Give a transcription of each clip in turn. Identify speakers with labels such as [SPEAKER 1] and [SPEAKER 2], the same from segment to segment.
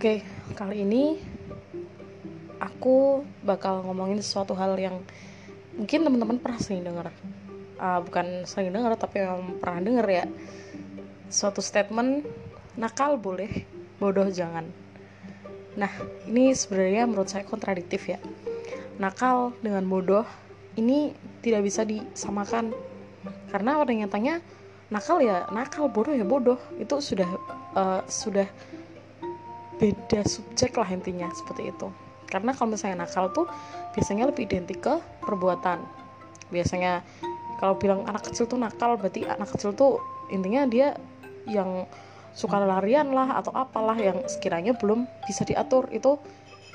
[SPEAKER 1] Oke, kali ini aku bakal ngomongin sesuatu hal yang mungkin teman-teman pernah sering dengar. Uh, bukan sering dengar tapi memang pernah dengar ya. Suatu statement nakal boleh, bodoh jangan. Nah, ini sebenarnya menurut saya kontradiktif ya. Nakal dengan bodoh ini tidak bisa disamakan karena pada nyatanya nakal ya nakal bodoh ya bodoh itu sudah uh, sudah beda subjek lah intinya seperti itu. Karena kalau misalnya nakal tuh biasanya lebih identik ke perbuatan. Biasanya kalau bilang anak kecil tuh nakal berarti anak kecil tuh intinya dia yang suka larian lah atau apalah yang sekiranya belum bisa diatur. Itu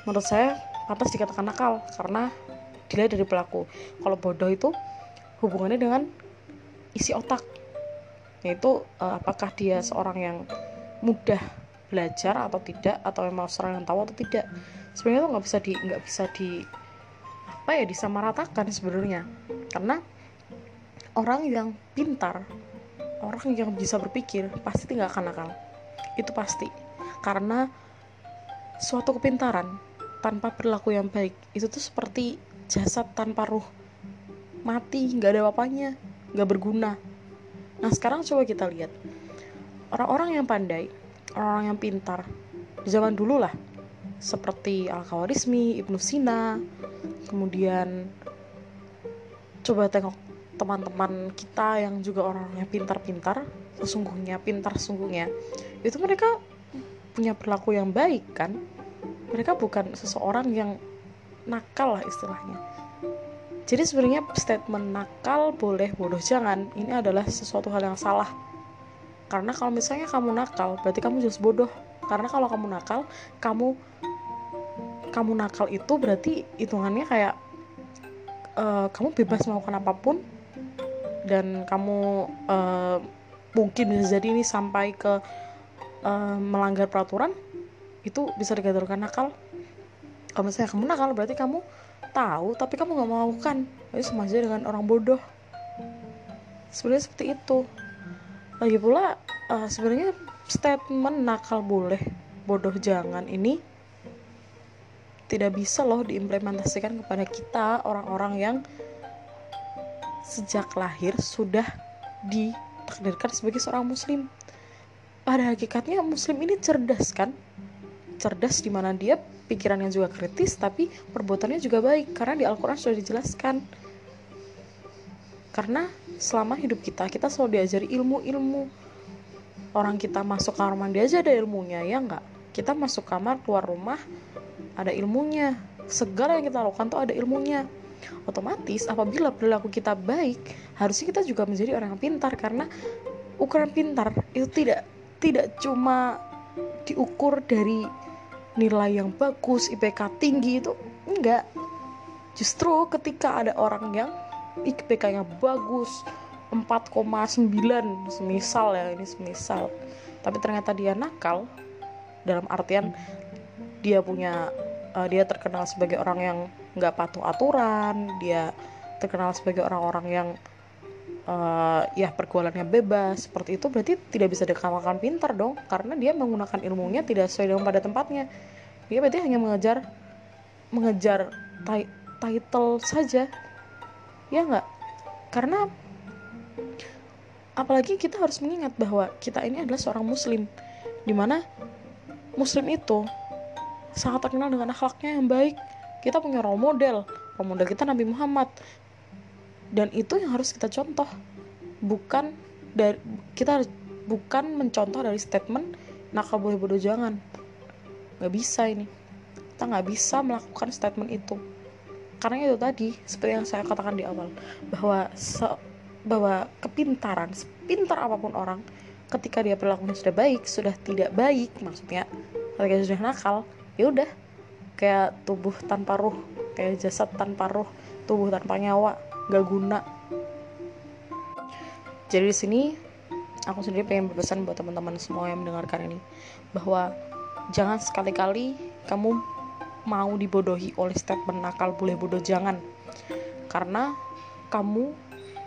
[SPEAKER 1] menurut saya pantas dikatakan nakal karena dilihat dari pelaku. Kalau bodoh itu hubungannya dengan isi otak. Yaitu uh, apakah dia seorang yang mudah belajar atau tidak atau memang seorang yang tahu atau tidak. Sebenarnya itu nggak bisa di nggak bisa di apa ya disamaratakan sebenarnya. Karena orang yang pintar orang yang bisa berpikir pasti tidak akan nakal. Itu pasti. Karena suatu kepintaran tanpa perilaku yang baik itu tuh seperti jasad tanpa ruh. Mati nggak ada apa-apanya nggak berguna. Nah sekarang coba kita lihat. Orang-orang yang pandai orang-orang yang pintar. Di zaman dulu lah seperti Al-Khawarizmi, Ibnu Sina kemudian coba tengok teman-teman kita yang juga orang yang pintar-pintar sesungguhnya pintar sesungguhnya. Itu mereka punya perilaku yang baik kan? Mereka bukan seseorang yang nakal lah istilahnya. Jadi sebenarnya statement nakal boleh bodoh jangan. Ini adalah sesuatu hal yang salah karena kalau misalnya kamu nakal berarti kamu jelas bodoh. Karena kalau kamu nakal kamu kamu nakal itu berarti hitungannya kayak uh, kamu bebas melakukan apa pun dan kamu uh, mungkin bisa jadi ini sampai ke uh, melanggar peraturan itu bisa dikategorikan nakal. Kalau misalnya kamu nakal berarti kamu tahu tapi kamu nggak melakukan. Itu sama dengan orang bodoh. Sebenarnya seperti itu lagi pula uh, sebenarnya statement nakal boleh bodoh jangan ini tidak bisa loh diimplementasikan kepada kita orang-orang yang sejak lahir sudah ditakdirkan sebagai seorang muslim. Pada hakikatnya muslim ini cerdas kan? Cerdas di mana dia pikirannya juga kritis tapi perbuatannya juga baik karena di Al-Quran sudah dijelaskan karena selama hidup kita kita selalu diajari ilmu-ilmu. Orang kita masuk kamar mandi aja ada ilmunya ya nggak? Kita masuk kamar keluar rumah ada ilmunya. Segala yang kita lakukan tuh ada ilmunya. Otomatis apabila perilaku kita baik harusnya kita juga menjadi orang yang pintar. Karena ukuran pintar itu tidak tidak cuma diukur dari nilai yang bagus IPK tinggi itu enggak justru ketika ada orang yang IPK-nya bagus. 4,9 semisal ya ini semisal. Tapi ternyata dia nakal dalam artian dia punya uh, dia terkenal sebagai orang yang nggak patuh aturan dia terkenal sebagai orang-orang yang uh, ya pergaulannya bebas. Seperti itu berarti tidak bisa dikatakan pintar dong karena dia menggunakan ilmunya tidak sesuai dengan pada tempatnya. Dia berarti hanya mengejar mengejar title saja ya nggak? Karena apalagi kita harus mengingat bahwa kita ini adalah seorang muslim di mana muslim itu sangat terkenal dengan akhlaknya yang baik. Kita punya role model role model kita Nabi Muhammad. Dan itu yang harus kita contoh. Bukan dari kita bukan mencontoh dari statement nakal boleh bodoh jangan. Nggak bisa ini. Kita nggak bisa melakukan statement itu karena itu tadi seperti yang saya katakan di awal bahwa se bahwa kepintaran sepintar apa pun orang ketika dia perilakunya sudah baik sudah tidak baik maksudnya ketika sudah nakal ya udah kayak tubuh tanpa ruh kayak jasad tanpa ruh tubuh tanpa nyawa gak guna. Jadi di sini aku sendiri pengen berpesan buat teman-teman semua yang mendengarkan ini bahwa jangan sekali-kali kamu mau dibodohi oleh statement nakal boleh bodoh jangan. Karena kamu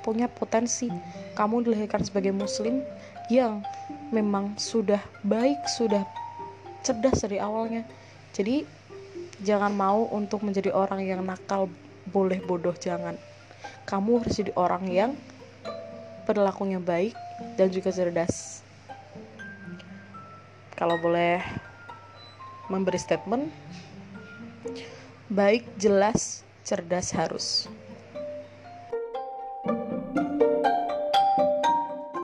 [SPEAKER 1] punya potensi. Kamu dilahirkan sebagai muslim yang memang sudah baik sudah cerdas dari awalnya. Jadi jangan mau untuk menjadi orang yang nakal boleh bodoh jangan. Kamu harus jadi orang yang perilakunya baik dan juga cerdas. Kalau boleh memberi statement baik jelas cerdas harus